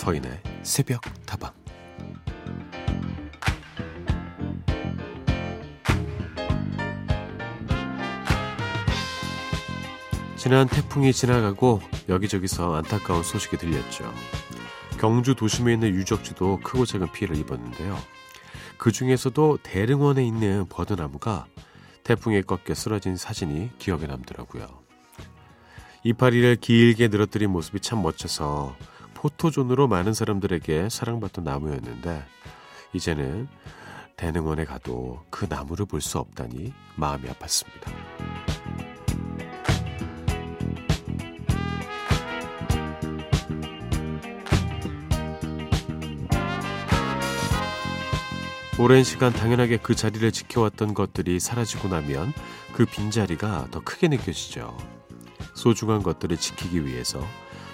서인의 새벽 다방 지난 태풍이 지나가고 여기저기서 안타까운 소식이 들렸죠. 경주 도심에 있는 유적지도 크고 작은 피해를 입었는데요. 그 중에서도 대릉원에 있는 버드나무가 태풍에 꺾여 쓰러진 사진이 기억에 남더라고요. 이파리를 길게 늘어뜨린 모습이 참 멋져서 포토존으로 많은 사람들에게 사랑받던 나무였는데 이제는 대릉원에 가도 그 나무를 볼 수 없다니 마음이 아팠습니다. 오랜 시간 당연하게 그 자리를 지켜왔던 것들이 사라지고 나면 그 빈자리가 더 크게 느껴지죠. 소중한 것들을 지키기 위해서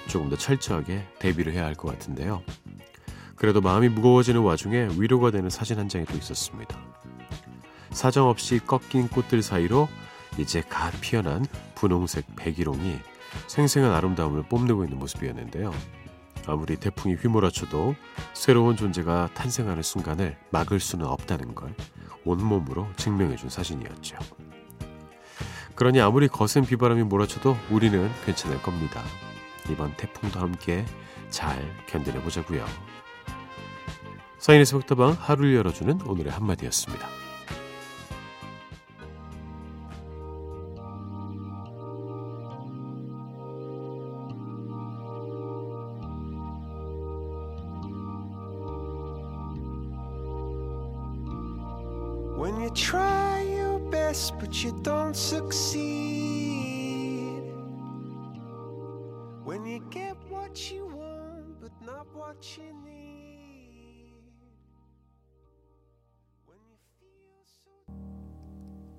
조금 더 철저하게 대비를 해야 할 것 같은데요. 그래도 마음이 무거워지는 와중에 위로가 되는 사진 한 장이 또 있었습니다. 사정 없이 꺾인 꽃들 사이로 이제 갓 피어난 분홍색 백일홍이 생생한 아름다움을 뽐내고 있는 모습이었는데요. 아무리 태풍이 휘몰아쳐도 새로운 존재가 탄생하는 순간을 막을 수는 없다는 걸 온몸으로 증명해준 사진이었죠. 그러니 아무리 거센 비바람이 몰아쳐도 우리는 괜찮을 겁니다. 이번 태풍도 함께 잘 견뎌내 보자고요. 사인의 새벽다방 하루를 열어주는 오늘의 한마디였습니다.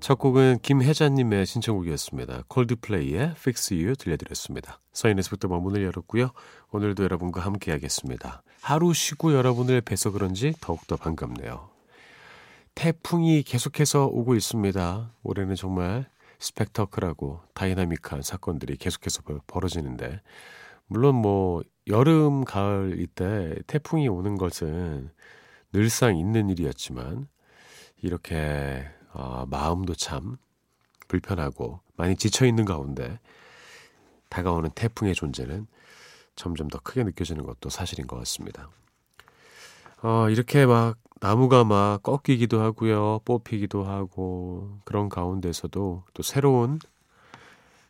첫 곡은 김혜자님의 신청곡이었습니다. 콜드플레이의 Fix You 들려드렸습니다. 서인에서부터 문을 열었고요. 오늘도 여러분과 함께 하겠습니다. 하루 쉬고 여러분을 뵈서 그런지 더욱더 반갑네요. 태풍이 계속해서 오고 있습니다. 올해는 정말 스펙터클하고 다이나믹한 사건들이 계속해서 벌- 벌어지는데 물론 뭐 여름 가을 이때 태풍이 오는 것은 늘상 있는 일이었지만 이렇게 어, 마음도 참 불편하고 많이 지쳐 있는 가운데 다가오는 태풍의 존재는 점점 더 크게 느껴지는 것도 사실인 것 같습니다. 어, 이렇게 막 나무가 막 꺾이기도 하고요. 뽑히기도 하고 그런 가운데서도 또 새로운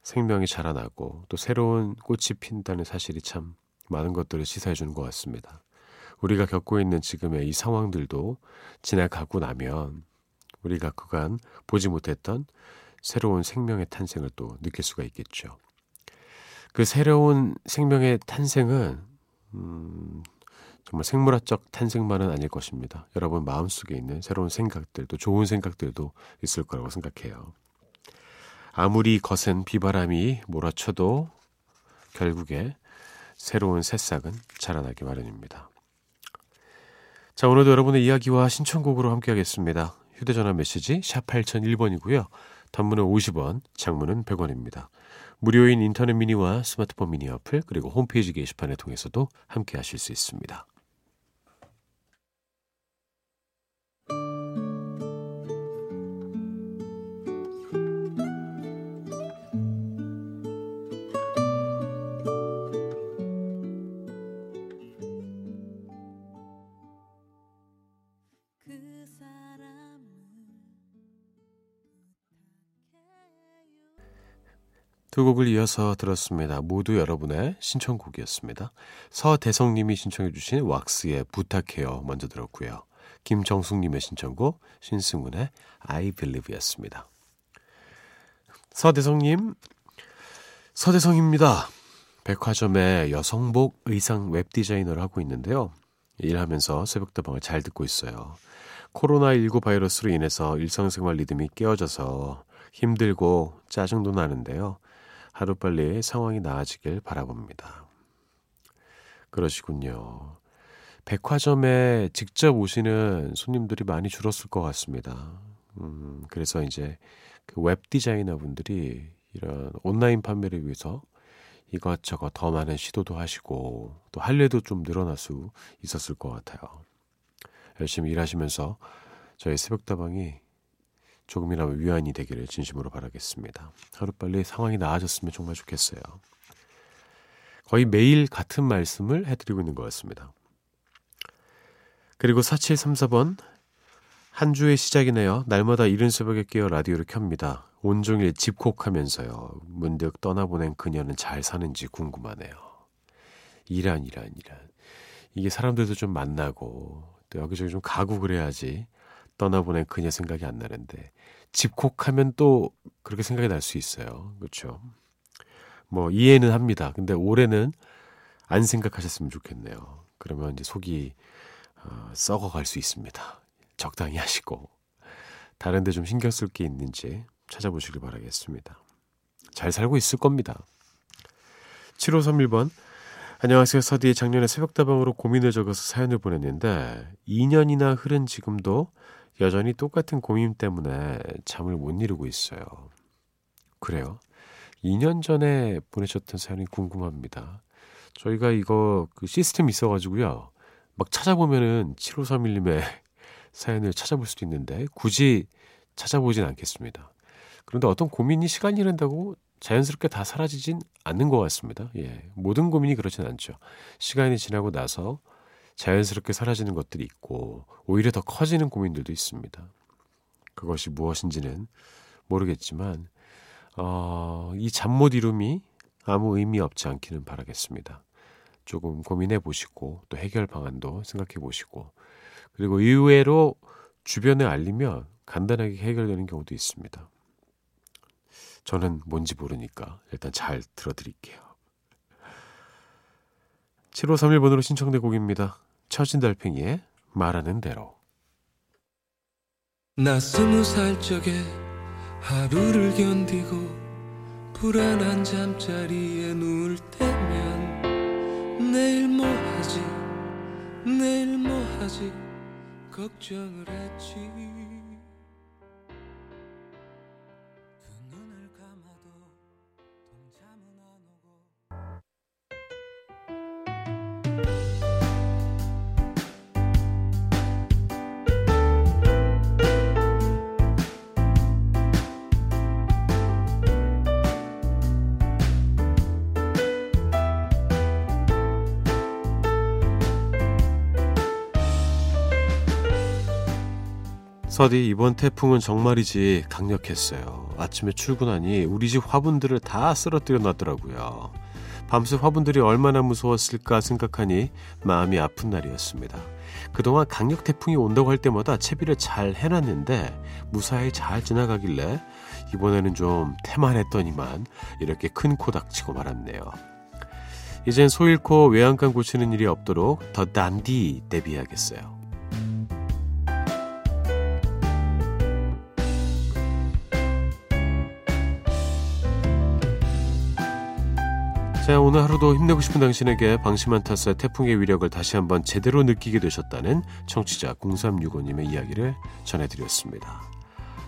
생명이 자라나고 또 새로운 꽃이 핀다는 사실이 참 많은 것들을 시사해 주는 것 같습니다. 우리가 겪고 있는 지금의 이 상황들도 지나가고 나면 우리가 그간 보지 못했던 새로운 생명의 탄생을 또 느낄 수가 있겠죠. 그 새로운 생명의 탄생은 음, 정말 생물학적 탄생만은 아닐 것입니다. 여러분 마음속에 있는 새로운 생각들도 좋은 생각들도 있을 거라고 생각해요. 아무리 거센 비바람이 몰아쳐도 결국에 새로운 새싹은 자라나기 마련입니다. 자, 오늘도 여러분의 이야기와 신청곡으로 함께하겠습니다. 휴대전화 메시지 샵 8001번이고요. 단문은 50원, 장문은 100원입니다. 무료인 인터넷 미니와 스마트폰 미니 어플 그리고 홈페이지 게시판을 통해서도 함께 하실 수 있습니다. 두 곡을 이어서 들었습니다. 모두 여러분의 신청곡이었습니다. 서대성님이 신청해주신 왁스의 부탁해요 먼저 들었고요. 김정숙님의 신청곡 신승훈의 I Believe였습니다. 서대성님, 서대성입니다. 백화점에 여성복 의상 웹 디자이너를 하고 있는데요. 일하면서 새벽다방을 잘 듣고 있어요. 코로나19 바이러스로 인해서 일상생활 리듬이 깨어져서 힘들고 짜증도 나는데요. 하루빨리 상황이 나아지길 바라봅니다. 그러시군요. 백화점에 직접 오시는 손님들이 많이 줄었을 것 같습니다. 음, 그래서 이제 그 웹 디자이너 분들이 이런 온라인 판매를 위해서 이것저것 더 많은 시도도 하시고 또할 일도 좀 늘어날 수 있었을 것 같아요. 열심히 일하시면서 저희 새벽다방이 조금이나마 위안이 되기를 진심으로 바라겠습니다. 하루빨리 상황이 나아졌으면 정말 좋겠어요. 거의 매일 같은 말씀을 해드리고 있는 것 같습니다. 그리고 4734번 한 주의 시작이네요. 날마다 이른 새벽에 깨어 라디오를 켭니다. 온종일 집콕하면서요. 문득 떠나보낸 그녀는 잘 사는지 궁금하네요. 이란 이란 이란. 이게 사람들도 좀 만나고 또 여기저기 좀 가고 그래야지 떠나보낸 그녀 생각이 안 나는데 집콕하면 또 그렇게 생각이 날 수 있어요. 그렇죠? 뭐 이해는 합니다. 근데 올해는 안 생각하셨으면 좋겠네요. 그러면 이제 속이 어, 썩어갈 수 있습니다. 적당히 하시고 다른데 좀 신경 쓸 게 있는지 찾아보시길 바라겠습니다. 잘 살고 있을 겁니다. 7531번 안녕하세요. 서디 작년에 새벽다방으로 고민을 적어서 사연을 보냈는데 2년이나 흐른 지금도 여전히 똑같은 고민 때문에 잠을 못 이루고 있어요. 그래요? 2년 전에 보내셨던 사연이 궁금합니다. 저희가 이거 그 시스템 있어가지고요. 막 찾아보면은 7531님의 사연을 찾아볼 수도 있는데 굳이 찾아보진 않겠습니다. 그런데 어떤 고민이 시간이 흐른다고 자연스럽게 다 사라지진 않는 것 같습니다. 예. 모든 고민이 그렇진 않죠. 시간이 지나고 나서 자연스럽게 사라지는 것들이 있고 오히려 더 커지는 고민들도 있습니다. 그것이 무엇인지는 모르겠지만 어, 이 잠 못 이룸이 아무 의미 없지 않기는 바라겠습니다. 조금 고민해 보시고 또 해결 방안도 생각해 보시고 그리고 의외로 주변에 알리면 간단하게 해결되는 경우도 있습니다. 저는 뭔지 모르니까 일단 잘 들어드릴게요. 7531번으로 신청된 곡입니다. 처진 달팽이의 말하는 대로. 나 스무 살 적에 하루를 견디고 불안한 잠자리에 누울 때면 내일 뭐 하지? 내일 뭐 하지? 걱정을 했지 서디 이번 태풍은 정말이지 강력했어요. 아침에 출근하니 우리 집 화분들을 다 쓰러뜨려 놨더라고요. 밤새 화분들이 얼마나 무서웠을까 생각하니 마음이 아픈 날이었습니다. 그동안 강력 태풍이 온다고 할 때마다 채비를 잘 해놨는데 무사히 잘 지나가길래 이번에는 좀 태만했더니만 이렇게 큰 코 닥치고 말았네요. 이젠 소 잃고 외양간 고치는 일이 없도록 더 단디 대비해야겠어요. 자, 오늘 하루도 힘내고 싶은 당신에게 방심한 탓에 태풍의 위력을 다시 한번 제대로 느끼게 되셨다는 청취자 0365님의 이야기를 전해드렸습니다.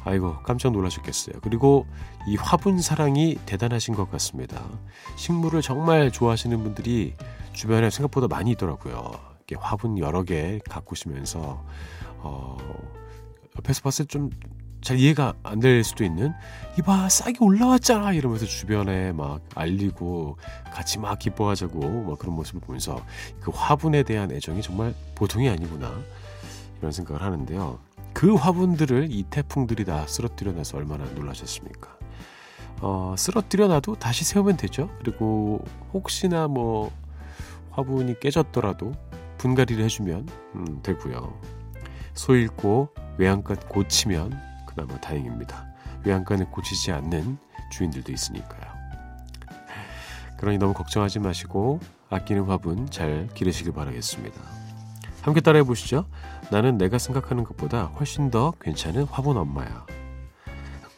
아이고, 깜짝 놀라셨겠어요. 그리고 이 화분 사랑이 대단하신 것 같습니다. 식물을 정말 좋아하시는 분들이 주변에 생각보다 많이 있더라고요. 화분 여러 개 가꾸시면서, 어, 옆에서 봤을 때 좀 잘 이해가 안 될 수도 있는 이봐 싹이 올라왔잖아 이러면서 주변에 막 알리고 같이 막 기뻐하자고 막 그런 모습을 보면서 그 화분에 대한 애정이 정말 보통이 아니구나 이런 생각을 하는데요. 그 화분들을 이 태풍들이 다 쓰러뜨려놔서 얼마나 놀라셨습니까? 어, 쓰러뜨려놔도 다시 세우면 되죠. 그리고 혹시나 뭐 화분이 깨졌더라도 분갈이를 해주면 음, 되고요. 소 잃고 외양간 고치면 그나마 다행입니다. 외양간을 고치지 않는 주인들도 있으니까요. 그러니 너무 걱정하지 마시고 아끼는 화분 잘 기르시길 바라겠습니다. 함께 따라해 보시죠. 나는 내가 생각하는 것보다 훨씬 더 괜찮은 화분 엄마야.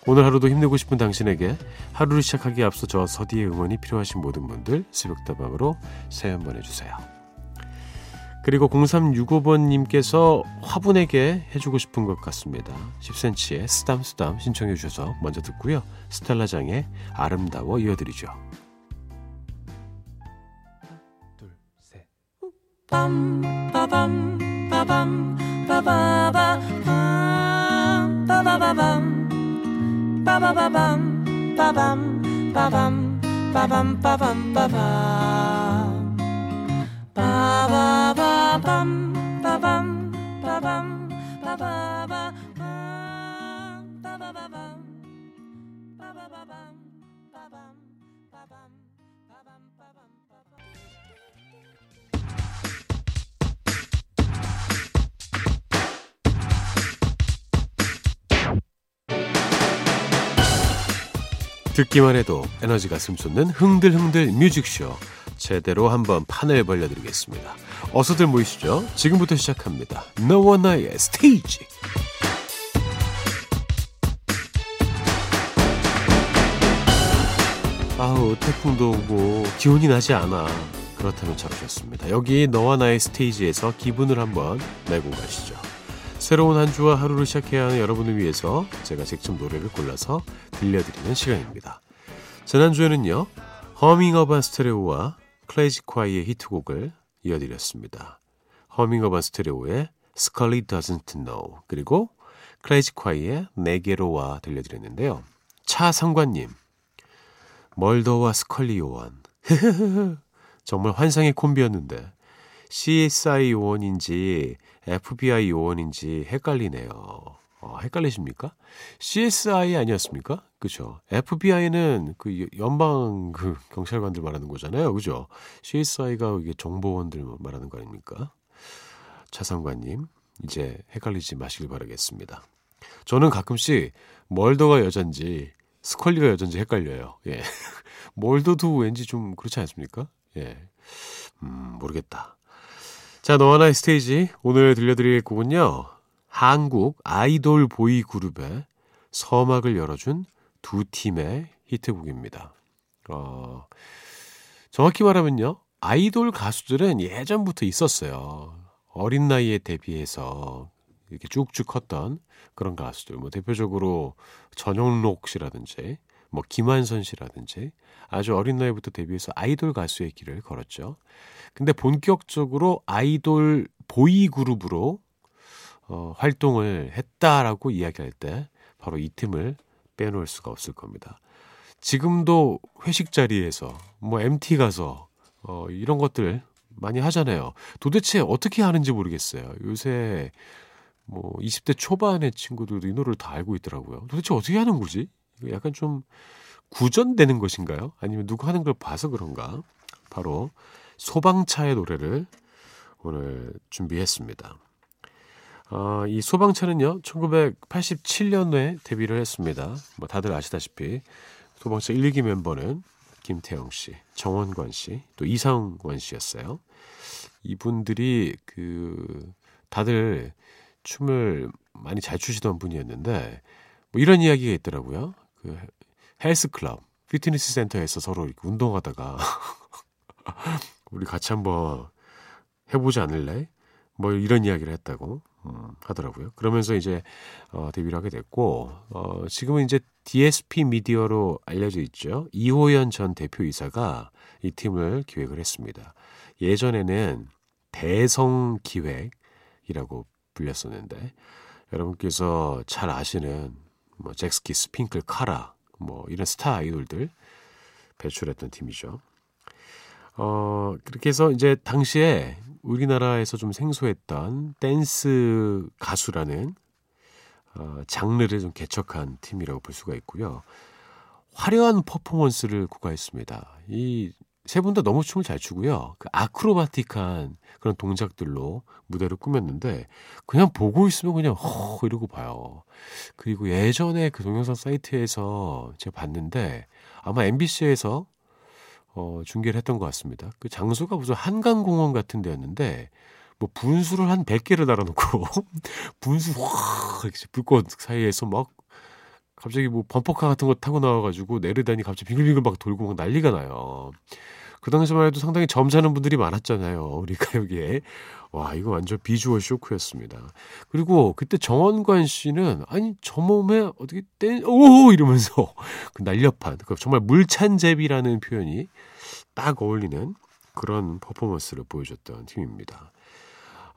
오늘 하루도 힘내고 싶은 당신에게 하루를 시작하기에 앞서 저 서디의 응원이 필요하신 모든 분들 새벽다방으로 사연 보내주세요. 그리고 0365번님께서 화분에게 해주고 싶은 것 같습니다. 10cm의 쓰담쓰담 신청해 주셔서 먼저 듣고요. 스텔라장의 아름다워 이어드리죠. 둘, 셋. 빰, 빠밤, 빠밤, 빠바바, 빠바바밤, 빠바바밤, 빠밤, 빠밤, 빠밤, 빠밤, 빠밤. 듣기만 해도 에너지가 슴솟는 흥들흥들 뮤직쇼 제대로 한번 판을 벌려드리겠습니다. 어서들 모이시죠. 지금부터 시작합니다. 너와 나의 스테이지. 아우 태풍도 오고 기온이 나지 않아. 그렇다면 잘 오셨습니다. 여기 너와 나의 스테이지에서 기분을 한번 내고 가시죠. 새로운 한 주와 하루를 시작해야 하는 여러분을 위해서 제가 직접 노래를 골라서 들려드리는 시간입니다. 지난주에는요, 허밍 어반 스테레오와 클래지콰이의 히트곡을 이어드렸습니다. 허밍 어반 스테레오의 Scully doesn't know 그리고 클래지콰이의 내게로 와 들려드렸는데요. 차 상관님, 멀더와 스컬리 요원 정말 환상의 콤비였는데 CSI 요원인지 FBI 요원인지 헷갈리네요. 어, 헷갈리십니까? CSI 아니었습니까? 그죠? FBI는 그 연방 그 경찰관들 말하는 거잖아요. 그죠? CSI가 이게 정보원들 말하는 거 아닙니까? 차상관님, 이제 헷갈리지 마시길 바라겠습니다. 저는 가끔씩 멀더가 여잔지 스컬리가 여잔지 헷갈려요. 예. 멀더도 왠지 좀 그렇지 않습니까? 예. 음, 모르겠다. 자, 너와 나의 스테이지. 오늘 들려드릴 곡은요. 한국 아이돌 보이 그룹의 서막을 열어준 두 팀의 히트곡입니다. 어, 정확히 말하면요. 아이돌 가수들은 예전부터 있었어요. 어린 나이에 데뷔해서 이렇게 쭉쭉 컸던 그런 가수들. 뭐 대표적으로 전영록 씨라든지 뭐 김한선 씨라든지 아주 어린 나이부터 데뷔해서 아이돌 가수의 길을 걸었죠. 근데 본격적으로 아이돌 보이 그룹으로 어, 활동을 했다라고 이야기할 때 바로 이 팀을 빼놓을 수가 없을 겁니다. 지금도 회식 자리에서 뭐 MT 가서 어, 이런 것들 많이 하잖아요. 도대체 어떻게 하는지 모르겠어요. 요새 뭐 20대 초반의 친구들도 이 노래를 다 알고 있더라고요. 도대체 어떻게 하는 거지? 약간 좀 구전되는 것인가요? 아니면 누구 하는 걸 봐서 그런가? 바로 소방차의 노래를 오늘 준비했습니다. 어, 이 소방차는요, 1987년에 데뷔를 했습니다. 뭐 다들 아시다시피 소방차 1, 2기 멤버는 김태영 씨, 정원관 씨, 또 이상관 씨였어요. 이분들이 그 다들 춤을 많이 잘 추시던 분이었는데 뭐 이런 이야기가 있더라고요. 그 헬스 클럽, 피트니스 센터에서 서로 이렇게 운동하다가 우리 같이 한번 해보지 않을래? 뭐 이런 이야기를 했다고 음, 하더라고요. 그러면서 이제 어, 데뷔를 하게 됐고 어, 지금은 이제 DSP 미디어로 알려져 있죠. 이호연 전 대표이사가 이 팀을 기획을 했습니다. 예전에는 대성 기획이라고 불렸었는데 여러분께서 잘 아시는 뭐 젝스키스, 핑클, 카라 뭐 이런 스타 아이돌들 배출했던 팀이죠. 어, 그렇게 해서 이제 당시에 우리나라에서 좀 생소했던 댄스 가수라는 어, 장르를 좀 개척한 팀이라고 볼 수가 있고요. 화려한 퍼포먼스를 구가했습니다. 이 세 분 다 너무 춤을 잘 추고요. 그 아크로바틱한 그런 동작들로 무대를 꾸몄는데 그냥 보고 있으면 그냥 허 이러고 봐요. 그리고 예전에 그 동영상 사이트에서 제가 봤는데 아마 MBC에서 어, 중계를 했던 것 같습니다. 그 장소가 무슨 한강공원 같은 데였는데, 뭐 분수를 한 100개를 달아놓고, 분수 확, 불꽃 사이에서 막, 갑자기 뭐 범퍼카 같은 거 타고 나와가지고 내르다니 갑자기 빙글빙글 막 돌고 막 난리가 나요. 그 당시만 해도 상당히 점잖은 분들이 많았잖아요. 우리 가요계에. 와, 이거 완전 비주얼 쇼크였습니다. 그리고 그때 정원관 씨는, 아니, 저 몸에 어떻게 댄, 오! 이러면서 그 날렵한, 그 정말 물찬제비라는 표현이 딱 어울리는 그런 퍼포먼스를 보여줬던 팀입니다.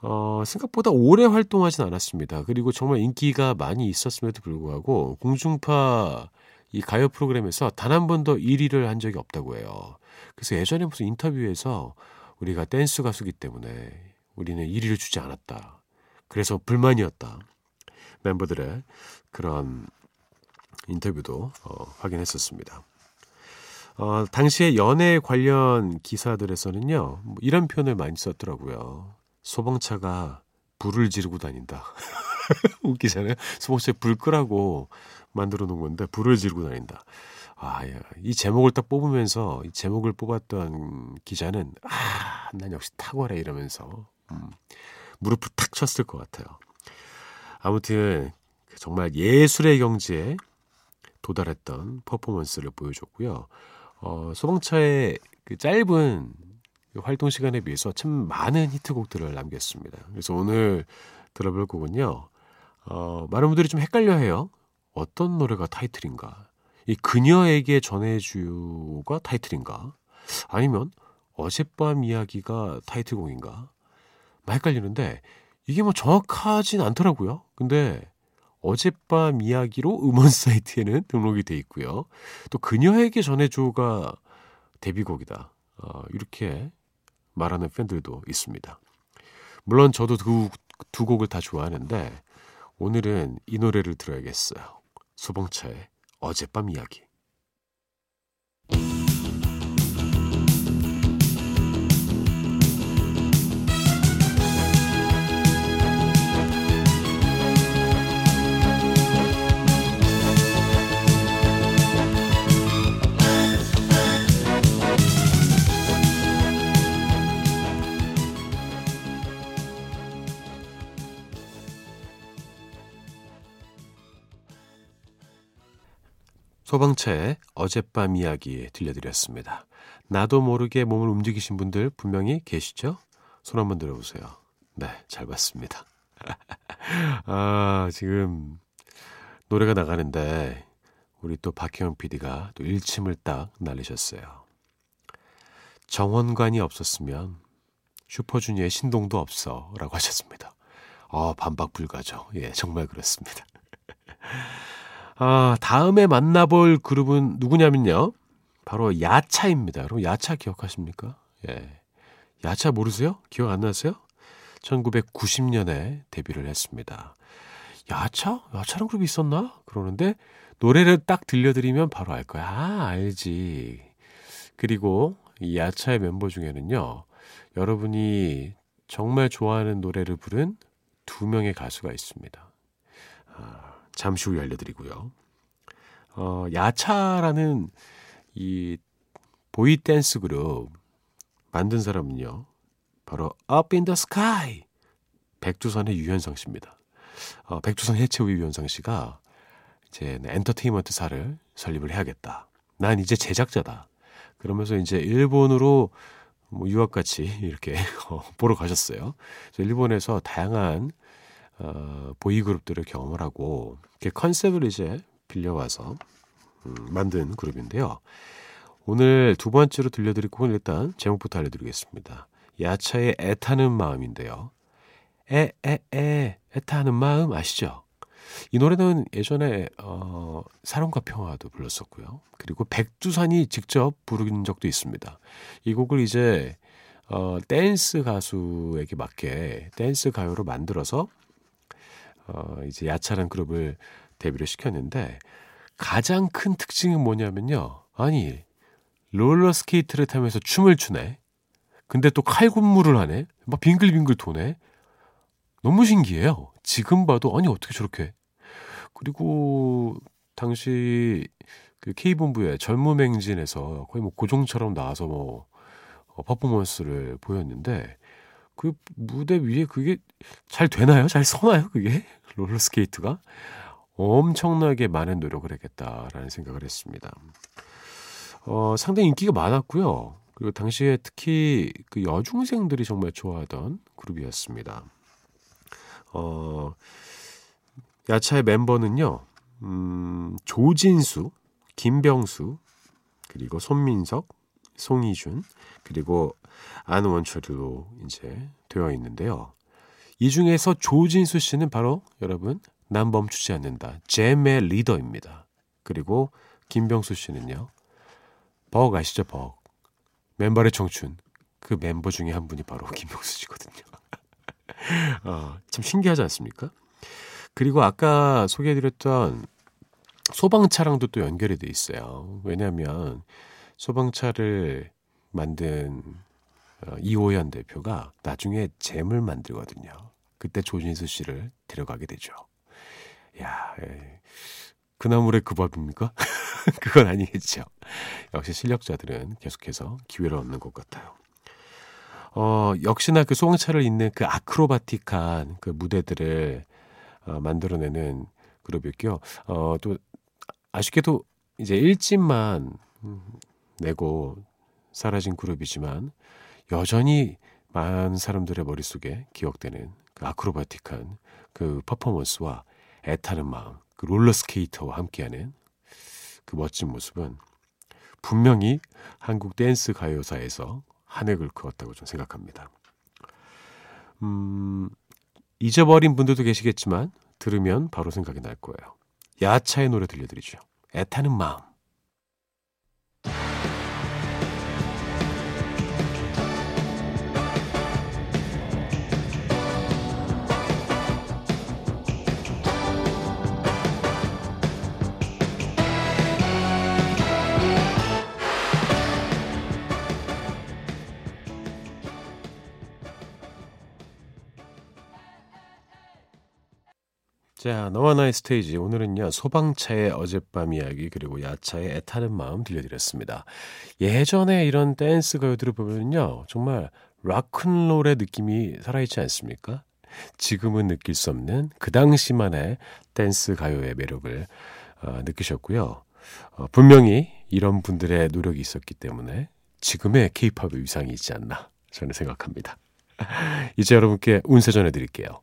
어, 생각보다 오래 활동하진 않았습니다. 그리고 정말 인기가 많이 있었음에도 불구하고 공중파 이 가요 프로그램에서 단 한 번도 1위를 한 적이 없다고 해요. 그래서 예전에 무슨 인터뷰에서 우리가 댄스 가수기 때문에 우리는 1위를 주지 않았다. 그래서 불만이었다. 멤버들의 그런 인터뷰도 어, 확인했었습니다. 어, 당시에 연애 관련 기사들에서는요, 뭐 이런 표현을 많이 썼더라고요. 소방차가 불을 지르고 다닌다. 웃기잖아요. 소방차에 불 끄라고 만들어 놓은 건데, 불을 지르고 다닌다. 아, 야, 이 제목을 딱 뽑으면서, 이 제목을 뽑았던 기자는, 아, 난 역시 탁월해, 이러면서, 음, 무릎을 탁 쳤을 것 같아요. 아무튼, 정말 예술의 경지에 도달했던 퍼포먼스를 보여줬고요. 어, 소방차의 그 짧은 그 활동 시간에 비해서 참 많은 히트곡들을 남겼습니다. 그래서 오늘 들어볼 곡은요. 어, 많은 분들이 좀 헷갈려 해요. 어떤 노래가 타이틀인가? 이 그녀에게 전해주가 타이틀인가? 아니면 어젯밤 이야기가 타이틀곡인가? 막 헷갈리는데 이게 뭐 정확하진 않더라고요. 근데 어젯밤 이야기로 음원 사이트에는 등록이 돼 있고요. 또 그녀에게 전해줘가 데뷔곡이다. 어, 이렇게 말하는 팬들도 있습니다. 물론 저도 두, 두 곡을 다 좋아하는데 오늘은 이 노래를 들어야겠어요. 소봉차의 어젯밤 이야기. 소방차의 어젯밤 이야기 들려드렸습니다. 나도 모르게 몸을 움직이신 분들 분명히 계시죠? 손 한번 들어보세요. 네, 잘 봤습니다. 아, 지금 노래가 나가는데 우리 또 박혜영 PD가 또 일침을 딱 날리셨어요. 정원관이 없었으면 슈퍼주니어의 신동도 없어 라고 하셨습니다. 어, 반박 불가죠. 예, 정말 그렇습니다. 아, 다음에 만나볼 그룹은 누구냐면요. 바로 야차입니다. 여러분, 야차 기억하십니까? 예. 야차 모르세요? 기억 안 나세요? 1990년에 데뷔를 했습니다. 야차? 야차라는 그룹이 있었나? 그러는데 노래를 딱 들려드리면 바로 알 거야. 아, 알지. 그리고 이 야차의 멤버 중에는요. 여러분이 정말 좋아하는 노래를 부른 두 명의 가수가 있습니다. 아, 잠시 후에 알려드리고요. 어, 야차라는 이 보이 댄스 그룹 만든 사람은요. 바로 Up in the Sky 백두산의 유현상 씨입니다. 어, 백두산 해체 후 유현상 씨가 이제 엔터테인먼트사를 설립을 해야겠다. 난 이제 제작자다. 그러면서 이제 일본으로 뭐 유학같이 이렇게 어, 보러 가셨어요. 그래서 일본에서 다양한 어, 보이 그룹들을 경험을 하고 그 컨셉을 이제 빌려와서 음, 만든 그룹인데요. 오늘 두 번째로 들려드릴 곡은 일단 제목부터 알려드리겠습니다. 야차의 애타는 마음인데요. 애, 애, 애, 애타는 마음 아시죠? 이 노래는 예전에 어, 사랑과 평화도 불렀었고요. 그리고 백두산이 직접 부른 적도 있습니다. 이 곡을 이제 어, 댄스 가수에게 맞게 댄스 가요로 만들어서 어, 이제 야차란 그룹을 데뷔를 시켰는데 가장 큰 특징은 뭐냐면요. 아니 롤러 스케이트를 타면서 춤을 추네. 근데 또 칼군무를 하네. 막 빙글빙글 도네. 너무 신기해요. 지금 봐도 아니 어떻게 저렇게. 그리고 당시 그 K본부의 젊음 행진에서 거의 뭐 고종처럼 나와서 뭐 어, 퍼포먼스를 보였는데 그 무대 위에 그게 잘 되나요? 잘 서나요? 그게 롤러 스케이트가 엄청나게 많은 노력을 했겠다라는 생각을 했습니다. 어, 상당히 인기가 많았고요. 그리고 당시에 특히 그 여중생들이 정말 좋아하던 그룹이었습니다. 어, 야차의 멤버는요, 음, 조진수, 김병수, 그리고 손민석, 송이준, 그리고 안원철로 이제 되어 있는데요. 이 중에서 조진수 씨는 바로 여러분 난 멈추지 않는다. 잼의 리더입니다. 그리고 김병수 씨는요. 벅 아시죠? 벅. 맨발의 청춘. 그 멤버 중에 한 분이 바로 김병수 씨거든요. 어, 참 신기하지 않습니까? 그리고 아까 소개해드렸던 소방차랑도 또 연결이 돼 있어요. 왜냐하면 소방차를 만든 어, 이호연 대표가 나중에 잼을 만들거든요. 그때 조진수 씨를 데려가게 되죠. 야, 에, 그나물의 그 밥입니까? 그건 아니겠죠. 역시 실력자들은 계속해서 기회를 얻는 것 같아요. 어, 역시나 그 소방차를 잇는 그 아크로바틱한 그 무대들을 어, 만들어내는 그룹이었고요. 어, 또 아쉽게도 이제 일집만 음, 내고 사라진 그룹이지만 여전히 많은 사람들의 머릿속에 기억되는 그 아크로바틱한 그 퍼포먼스와 애타는 마음, 그 롤러스케이터와 함께하는 그 멋진 모습은 분명히 한국 댄스 가요사에서 한 획을 그었다고 좀 생각합니다. 음, 잊어버린 분들도 계시겠지만 들으면 바로 생각이 날 거예요. 야차의 노래 들려드리죠. 애타는 마음. 자, 너와 나의 스테이지. 오늘은요, 소방차의 어젯밤 이야기, 그리고 야차의 애타는 마음 들려드렸습니다. 예전에 이런 댄스 가요들을 보면요, 정말 락큰롤의 느낌이 살아있지 않습니까? 지금은 느낄 수 없는 그 당시만의 댄스 가요의 매력을 어, 느끼셨고요. 어, 분명히 이런 분들의 노력이 있었기 때문에 지금의 케이팝의 위상이 있지 않나 저는 생각합니다. 이제 여러분께 운세 전해드릴게요.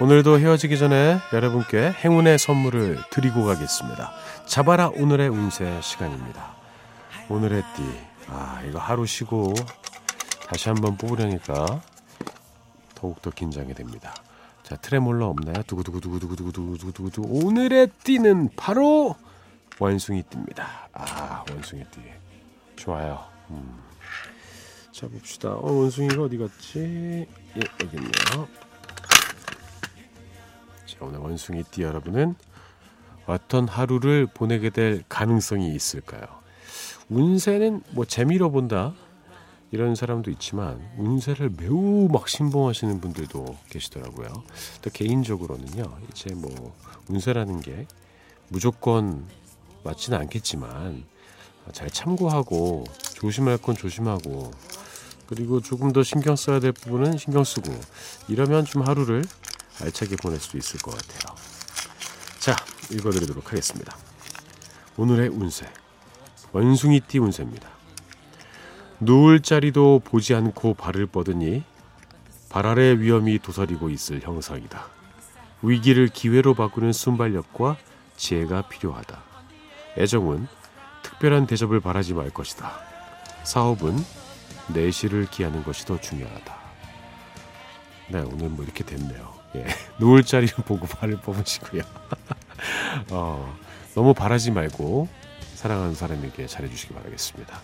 오늘도 헤어지기 전에 여러분께 행운의 선물을 드리고 가겠습니다. 잡아라 오늘의 운세 시간입니다. 오늘의 띠. 아, 이거 하루 쉬고 다시 한번 뽑으려니까 더욱더 긴장이 됩니다. 자, 트레몰러 없나요? 두구두구두구두구두구두구두구. 오늘의 띠는 바로 원숭이 띠입니다. 아, 원숭이 띠. 좋아요. 음. 자, 봅시다. 어, 원숭이가 어디 갔지? 예, 여기 있네요. 자, 오늘 원숭이 띠 여러분은 어떤 하루를 보내게 될 가능성이 있을까요? 운세는 뭐 재미로 본다 이런 사람도 있지만 운세를 매우 막 신봉하시는 분들도 계시더라고요. 또 개인적으로는요, 이제 뭐 운세라는 게 무조건 맞지는 않겠지만 잘 참고하고 조심할 건 조심하고 그리고 조금 더 신경 써야 될 부분은 신경 쓰고 이러면 좀 하루를 알차게 보낼 수 있을 것 같아요. 자, 읽어드리도록 하겠습니다. 오늘의 운세. 원숭이띠 운세입니다. 누울 자리도 보지 않고 발을 뻗으니 발 아래 위험이 도사리고 있을 형상이다. 위기를 기회로 바꾸는 순발력과 지혜가 필요하다. 애정은 특별한 대접을 바라지 말 것이다. 사업은 내실을 기하는 것이 더 중요하다. 네, 오늘 뭐 이렇게 됐네요. 예, 누울 자리를 보고 발을 뽑으시고요. 어, 너무 바라지 말고 사랑하는 사람에게 잘해주시기 바라겠습니다.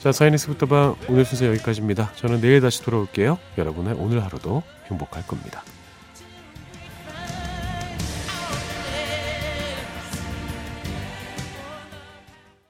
자, 사이니스부터 방 오늘 순서 여기까지입니다. 저는 내일 다시 돌아올게요. 여러분의 오늘 하루도 행복할 겁니다.